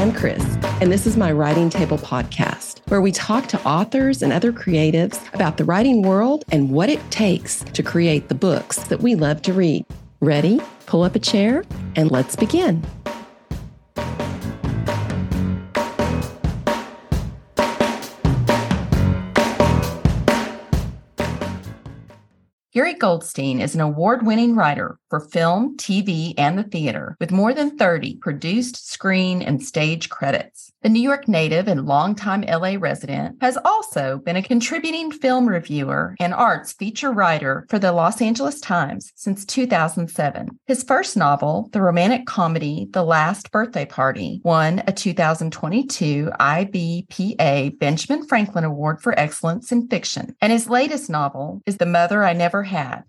and Chris, and this is my Writing Table podcast, where we talk to authors and other creatives about the writing world and what it takes to create the books that we love to read. Ready? Pull up a chair and let's begin. Gary Goldstein is an award winning writer for film, TV, and the theater, with more than 30 produced screen and stage credits. The New York native and longtime LA resident has also been a contributing film reviewer and arts feature writer for the Los Angeles Times since 2007. His first novel, the romantic comedy The Last Birthday Party, won a 2022 IBPA Benjamin Franklin Award for Excellence in Fiction. And his latest novel is The Mother I Never Had.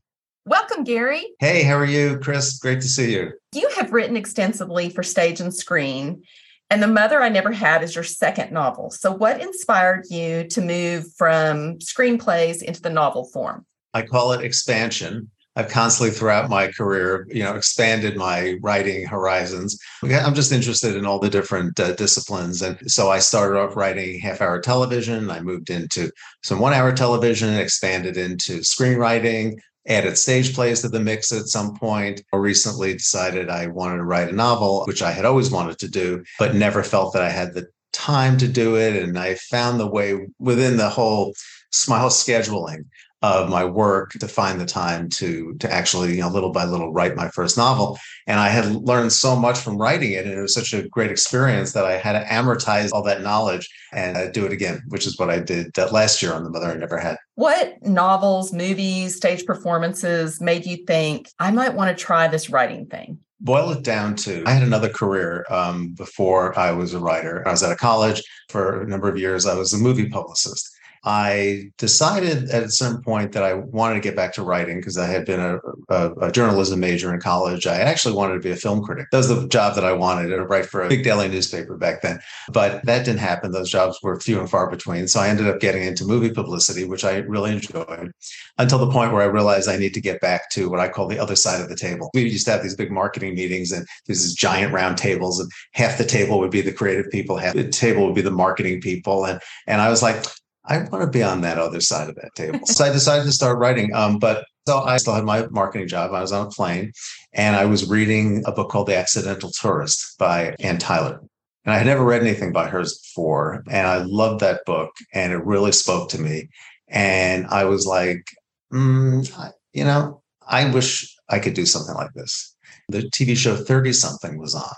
Welcome, Gary. Hey, how are you, Chris? Great to see you. You have written extensively for stage and screen. And The Mother I Never Had is your second novel. So, what inspired you to move from screenplays into the novel form? I call it expansion. I've constantly throughout my career, you know, expanded my writing horizons. I'm just interested in all the different uh, disciplines. And so I started off writing half hour television. I moved into some one hour television, expanded into screenwriting, added stage plays to the mix at some point. I recently decided I wanted to write a novel, which I had always wanted to do, but never felt that I had the time to do it. And I found the way within the whole smile scheduling of my work to find the time to to actually you know little by little write my first novel. And i had learned so much from writing it and it was such a great experience that i had to amortize all that knowledge and uh, do it again which is what i did last year on the mother i never had. What novels movies stage performances made you think i might want to try this writing thing boil it down to i had another career um, before i was a writer. I was out of college. For a number of years i was a movie publicist I decided at certain point that I wanted to get back to writing because I had been a, a, a, journalism major in college. I actually wanted to be a film critic. That was the job that I wanted to write for a big daily newspaper back then. But that didn't happen. Those jobs were few and far between. So I ended up getting into movie publicity, which I really enjoyed until the point where I realized I need to get back to what I call the other side of the table. We used to have these big marketing meetings and these giant round tables, and half the table would be the creative people, half the table would be the marketing people. And, and I was like, I want to be on that other side of that table. so I decided to start writing. Um, but so I still had my marketing job. I was on a plane and I was reading a book called The Accidental Tourist by Anne Tyler. And I had never read anything by hers before. And I loved that book and it really spoke to me. And I was like, mm, you know, I wish I could do something like this. The TV show 30 something was on.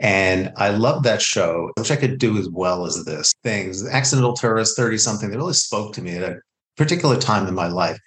And I love that show, which I could do as well as this. Things, Accidental Tourist, 30 something, that really spoke to me at a particular time in my life.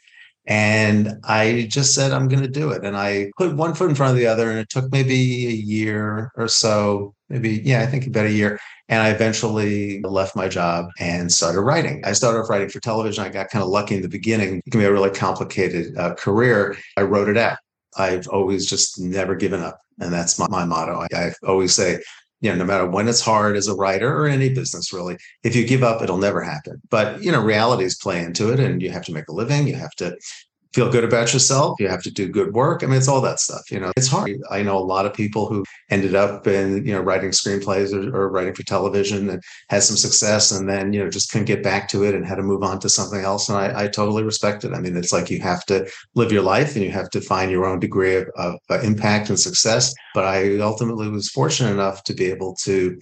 And I just said, I'm going to do it. And I put one foot in front of the other. And it took maybe a year or so, maybe, yeah, I think about a year. And I eventually left my job and started writing. I started off writing for television. I got kind of lucky in the beginning. It can be a really complicated uh, career. I wrote it out. I've always just never given up. And that's my, my motto. I, I always say, you know, no matter when it's hard as a writer or any business, really, if you give up, it'll never happen. But, you know, realities play into it and you have to make a living. You have to feel good about yourself. You have to do good work. I mean, it's all that stuff. You know, it's hard. I know a lot of people who ended up in, you know, writing screenplays or, or, writing for television and had some success and then, you know, just couldn't get back to it and had to move on to something else. And I, I totally respect it. I mean, it's like you have to live your life and you have to find your own degree of, of impact and success. But I ultimately was fortunate enough to be able to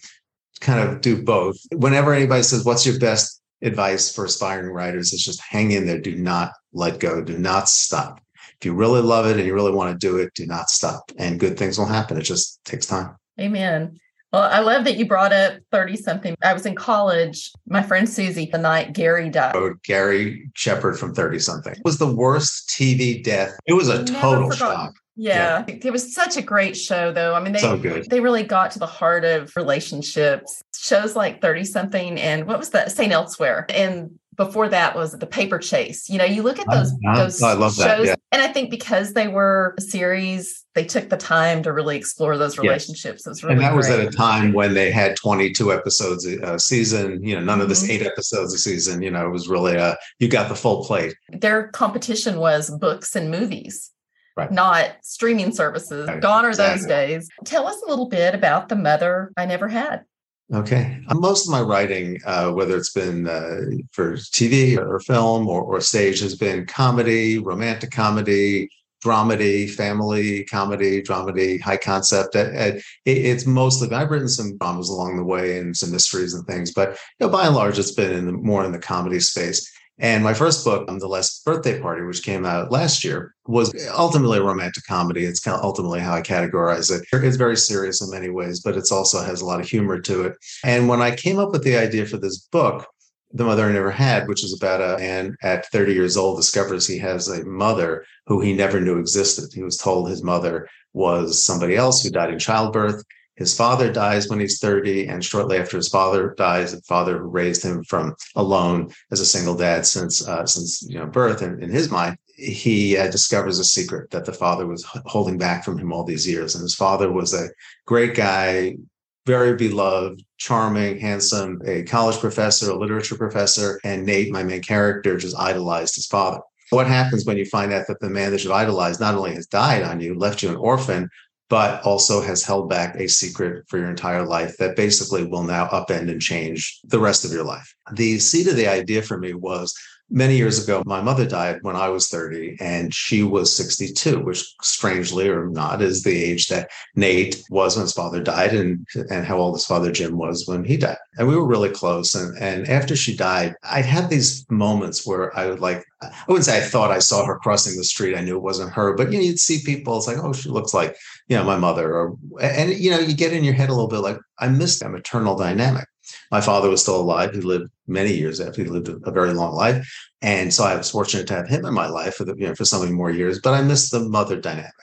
kind of do both. Whenever anybody says, what's your best advice for aspiring writers is just hang in there. Do not let go. Do not stop. If you really love it and you really want to do it, do not stop. And good things will happen. It just takes time. Amen. Well, I love that you brought up 30 something. I was in college. My friend Susie, the night Gary died. Oh, Gary Shepherd from 30 something was the worst TV death. It was a total shock. Yeah. yeah. It was such a great show though. I mean, they so good. they really got to the heart of relationships. Shows like 30 something and what was that? St. Elsewhere. And before that was the paper chase. You know, you look at those I, those I love shows, that, yeah. and I think because they were a series, they took the time to really explore those relationships. Yes. Really and that great. was at a time when they had 22 episodes a season. You know, none of this mm-hmm. eight episodes a season. You know, it was really a you got the full plate. Their competition was books and movies. Right. Not streaming services. Right. Gone are those days. Tell us a little bit about the mother I never had. Okay. Most of my writing, uh, whether it's been uh, for TV or film or, or stage, has been comedy, romantic comedy, dramedy, family comedy, dramedy, high concept. It, it's mostly I've written some dramas along the way and some mysteries and things, but you know, by and large, it's been in the, more in the comedy space. And my first book, The Last Birthday Party, which came out last year, was ultimately a romantic comedy. It's kind of ultimately how I categorize it. It's very serious in many ways, but it also has a lot of humor to it. And when I came up with the idea for this book, the mother I never had, which is about a man at 30 years old discovers he has a mother who he never knew existed. He was told his mother was somebody else who died in childbirth. His father dies when he's 30, and shortly after his father dies, the father who raised him from alone as a single dad since uh, since you know birth, and in his mind, he uh, discovers a secret that the father was holding back from him all these years. And his father was a great guy, very beloved, charming, handsome, a college professor, a literature professor, and Nate, my main character, just idolized his father. What happens when you find out that the man that you idolized not only has died on you, left you an orphan, but also has held back a secret for your entire life that basically will now upend and change the rest of your life. The seed of the idea for me was many years ago, my mother died when I was 30 and she was 62, which strangely or not is the age that Nate was when his father died and, and how old his father Jim was when he died. And we were really close. And, and after she died, I had these moments where I would like, I wouldn't say I thought I saw her crossing the street. I knew it wasn't her, but you know, you'd see people, it's like, oh, she looks like, you know, my mother or, and you know, you get in your head a little bit like, I miss that maternal dynamic. My father was still alive. He lived many years after he lived a, very long life. And so I was fortunate to have him in my life for the, you know, for so many more years, but I missed the mother dynamic.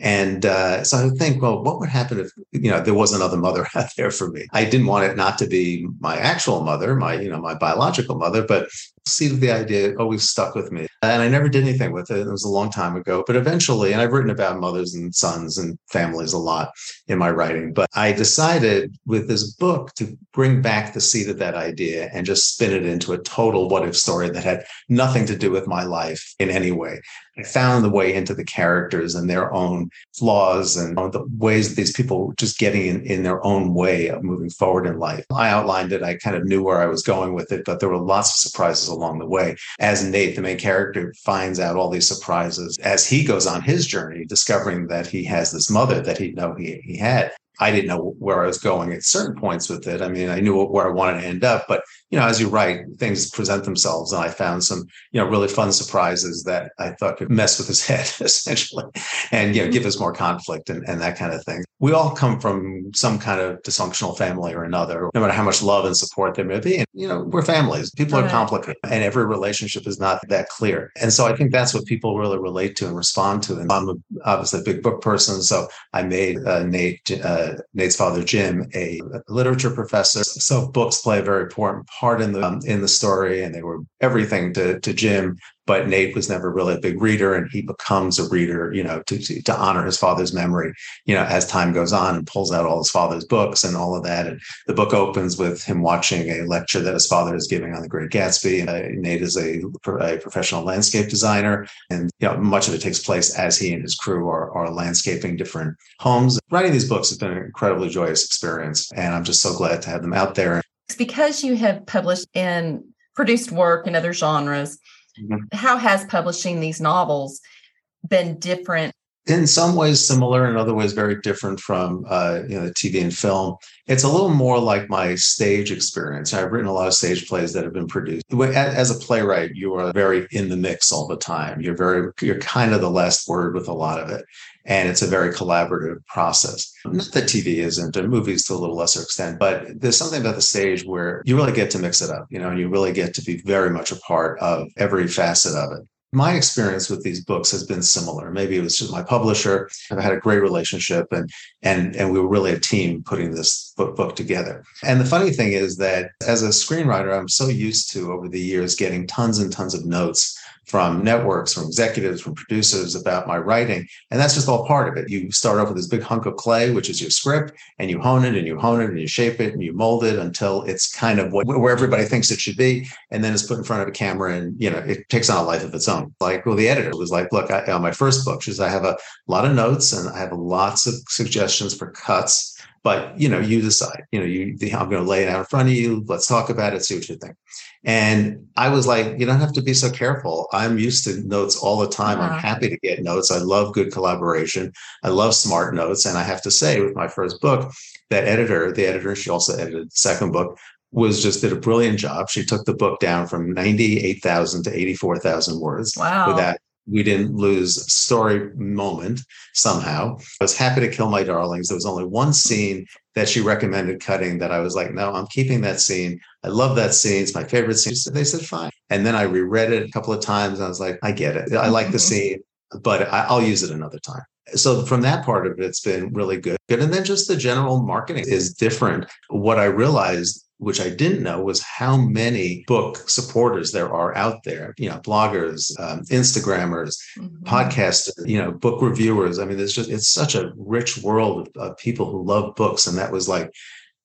And uh, so I would think, well, what would happen if you know there was another mother out there for me? I didn't want it not to be my actual mother, my you know my biological mother, but seed of the idea always stuck with me. And I never did anything with it. It was a long time ago, but eventually, and I've written about mothers and sons and families a lot in my writing, but I decided with this book to bring back the seed of that idea and just spin it into a total what if story that had nothing to do with my life in any way. I found the way into the characters and their own flaws and the ways that these people were just getting in, in their own way of moving forward in life. I outlined it. I kind of knew where I was going with it, but there were lots of surprises along the way. As Nate, the main character, finds out all these surprises as he goes on his journey, discovering that he has this mother that he know he, he had. I didn't know where I was going at certain points with it. I mean, I knew where I wanted to end up, but you know, as you write, things present themselves, and I found some, you know, really fun surprises that I thought could mess with his head essentially, and you know, give us more conflict and, and that kind of thing. We all come from some kind of dysfunctional family or another, no matter how much love and support there may be. And you know, we're families. People right. are complicated, and every relationship is not that clear. And so I think that's what people really relate to and respond to. And I'm obviously a big book person, so I made uh, Nate. Uh, Nate's father, Jim, a literature professor. So books play a very important part in the um, in the story, and they were everything to to Jim but Nate was never really a big reader and he becomes a reader, you know, to, to, honor his father's memory, you know, as time goes on and pulls out all his father's books and all of that. And the book opens with him watching a lecture that his father is giving on the Great Gatsby. And uh, Nate is a, a, professional landscape designer. And, you know, much of it takes place as he and his crew are, are landscaping different homes. Writing these books has been an incredibly joyous experience. And I'm just so glad to have them out there. Because you have published and produced work in other genres Mm-hmm. How has publishing these novels been different? In some ways similar, in other ways very different from uh, you know TV and film. It's a little more like my stage experience. I've written a lot of stage plays that have been produced. As a playwright, you are very in the mix all the time. You're very you're kind of the last word with a lot of it, and it's a very collaborative process. Not that TV isn't, and movies to a little lesser extent, but there's something about the stage where you really get to mix it up, you know, and you really get to be very much a part of every facet of it. My experience with these books has been similar. Maybe it was just my publisher. I've had a great relationship, and and and we were really a team putting this book, book together. And the funny thing is that as a screenwriter, I'm so used to over the years getting tons and tons of notes from networks, from executives, from producers about my writing. And that's just all part of it. You start off with this big hunk of clay, which is your script, and you hone it and you hone it and you shape it and you mold it until it's kind of what, where everybody thinks it should be. And then it's put in front of a camera and, you know, it takes on a life of its own. Like, well, the editor was like, look, I, on my first book, she says, I have a lot of notes and I have lots of suggestions for cuts but you know, you decide. You know, you I'm going to lay it out in front of you. Let's talk about it. See what you think. And I was like, you don't have to be so careful. I'm used to notes all the time. I'm uh-huh. happy to get notes. I love good collaboration. I love smart notes. And I have to say, with my first book, that editor, the editor, she also edited the second book, was just did a brilliant job. She took the book down from 98,000 to 84,000 words. Wow. With we didn't lose story moment somehow. I was happy to kill my darlings. There was only one scene that she recommended cutting that I was like, no, I'm keeping that scene. I love that scene. It's my favorite scene. So they said, fine. And then I reread it a couple of times. I was like, I get it. I like the mm-hmm. scene, but I'll use it another time. So from that part of it, it's been really good. And then just the general marketing is different. What I realized which I didn't know was how many book supporters there are out there. You know, bloggers, um, Instagrammers, mm-hmm. podcasters, you know, book reviewers. I mean, it's just it's such a rich world of, of, people who love books, and that was like.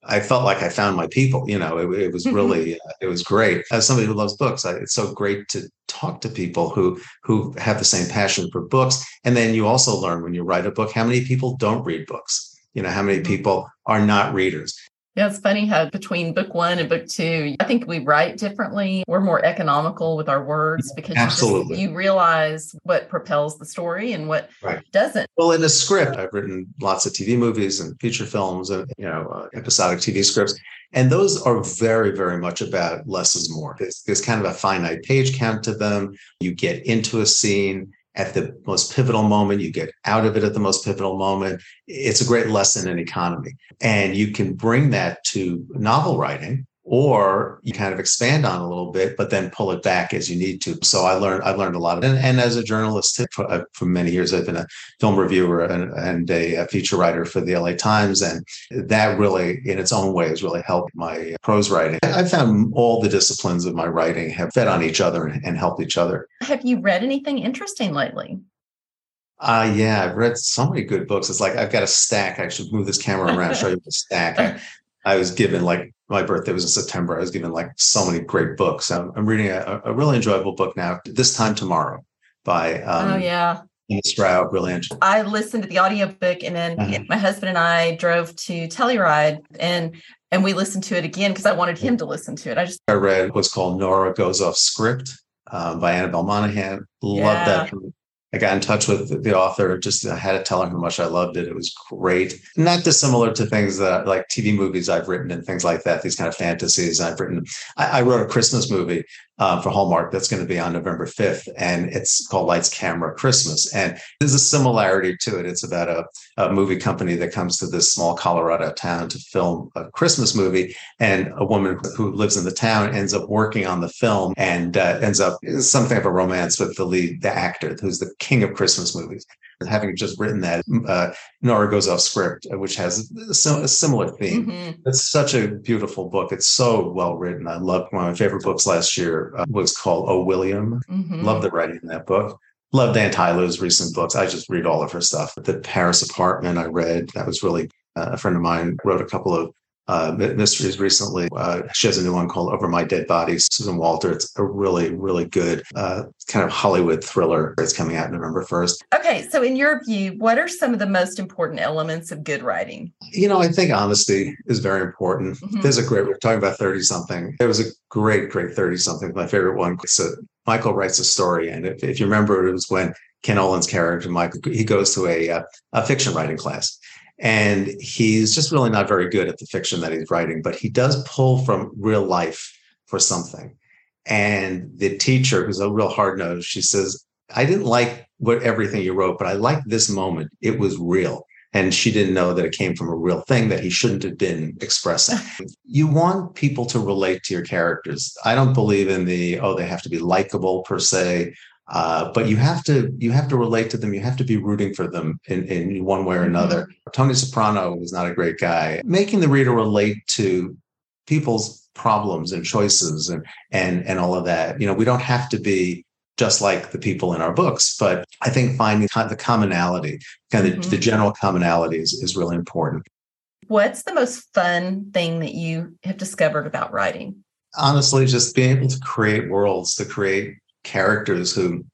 I felt like I found my people. You know, it, it was mm-hmm. really, uh, it was great. As somebody who loves books, I, it's so great to talk to people who who have the same passion for books. And then you also learn when you write a book how many people don't read books. You know, how many mm-hmm. people are not readers. Yeah, it's funny how between book one and book two, I think we write differently. We're more economical with our words because Absolutely. You, just, you realize what propels the story and what right. doesn't. Well, in a script, I've written lots of TV movies and feature films and you know uh, episodic TV scripts, and those are very, very much about less is more. There's, there's kind of a finite page count to them. You get into a scene at the most pivotal moment, you get out of it at the most pivotal moment. It's a great lesson in economy. And you can bring that to novel writing or you kind of expand on a little bit, but then pull it back as you need to. So I learned I learned a lot. And, and as a journalist for, uh, for, many years, I've been a film reviewer and, and a, a, feature writer for the LA Times, and that really, in its own way, has really helped my prose writing. I found all the disciplines of my writing have fed on each other and, and helped each other. Have you read anything interesting lately? Uh yeah, I've read so many good books. It's like I've got a stack. I should move this camera around, show you the stack. I, I was given like my birthday was in September. I was given like so many great books. I'm, I'm reading a, a, really enjoyable book now, This Time Tomorrow by um, oh yeah Straub, interesting. I listened to the audiobook and then uh-huh. my husband and I drove to Telluride and and we listened to it again because I wanted him to listen to it. I just I read what's called Nora Goes Off Script um, by Annabel Monaghan. Love yeah. that I got in touch with the author. Just I had to tell her how much I loved it. It was great. Not dissimilar to things that like TV movies I've written and things like that. These kind of fantasies I've written. I, I wrote a Christmas movie uh, for Hallmark that's going to be on November 5th. And it's called Lights Camera Christmas. And there's a similarity to it. It's about a, a, movie company that comes to this small Colorado town to film a Christmas movie. And a woman who lives in the town ends up working on the film and uh, ends up something of a romance with the lead, the actor, who's the king of Christmas movies having just written that, uh, Nora goes off script, uh, which has a, similar theme. Mm-hmm. It's such a beautiful book. It's so well written. I loved one of my favorite books last year uh, was called Oh William. Mm-hmm. Love the writing in that book. Loved Anne Tyler's recent books. I just read all of her stuff. The Paris Apartment I read that was really uh, a friend of mine wrote a couple of uh, mysteries recently. Uh, she has a new one called Over My Dead Body. Susan Walter. It's a really, really good uh, kind of Hollywood thriller. It's coming out November 1st. Okay. So, in your view, what are some of the most important elements of good writing? You know, I think honesty is very important. Mm-hmm. There's a great, we're talking about 30 something. There was a great, great 30 something. My favorite one. So, Michael writes a story. And if, if you remember, it was when Ken Olin's character, Michael, he goes to a, uh, a fiction writing class and he's just really not very good at the fiction that he's writing, but he does pull from real life for something. And the teacher, who's a real hard nose, she says, I didn't like what everything you wrote, but I liked this moment. It was real. And she didn't know that it came from a real thing that he shouldn't have been expressing. you want people to relate to your characters. I don't believe in the, oh, they have to be likable per se. Uh, but you have to you have to relate to them. You have to be rooting for them in, in one way or mm-hmm. another. Tony Soprano was not a great guy. Making the reader relate to people's problems and choices and and and all of that. You know, we don't have to be just like the people in our books, but I think finding the commonality, kind of mm-hmm. the, the general commonalities, is really important. What's the most fun thing that you have discovered about writing? Honestly, just being able to create worlds, to create characters who,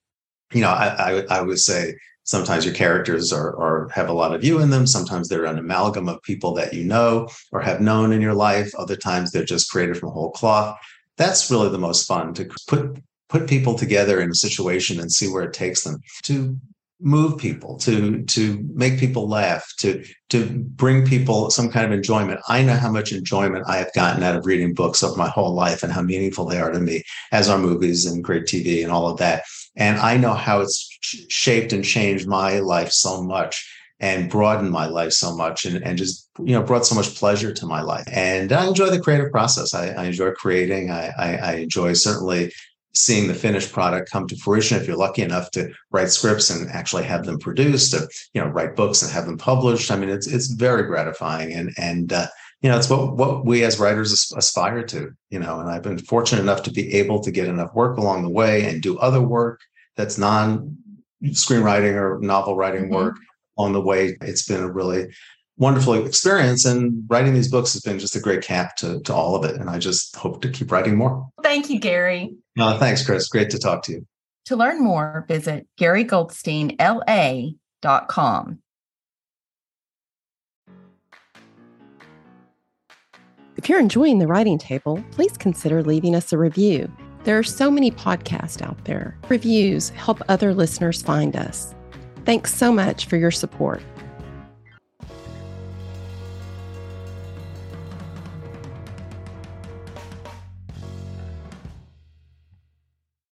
you know, I, I, I would say Sometimes your characters are, are have a lot of you in them. Sometimes they're an amalgam of people that you know or have known in your life. Other times they're just created from whole cloth. That's really the most fun to put put people together in a situation and see where it takes them. To move people to to make people laugh to to bring people some kind of enjoyment. I know how much enjoyment i have gotten out of reading books of my whole life and how meaningful they are to me as are movies and great tv and all of that. And i know how it's shaped and changed my life so much and broadened my life so much and, and just you know brought so much pleasure to my life. And i enjoy the creative process. I, I enjoy creating. I, I, I enjoy certainly seeing the finished product come to fruition if you're lucky enough to write scripts and actually have them produced or you know write books and have them published i mean it's it's very gratifying and and uh, you know it's what what we as writers aspire to you know and i've been fortunate enough to be able to get enough work along the way and do other work that's non screenwriting or novel writing mm-hmm. work on the way. It's been a really wonderful experience and writing these books has been just a great cap to, to all of it and i just hope to keep writing more. Thank you gary no thanks chris. Great to talk to you. To learn more visit garygoldsteinla.com if you're enjoying the writing table please consider leaving us a review. There are so many podcasts out there. Reviews help other listeners find us. Thanks so much for your support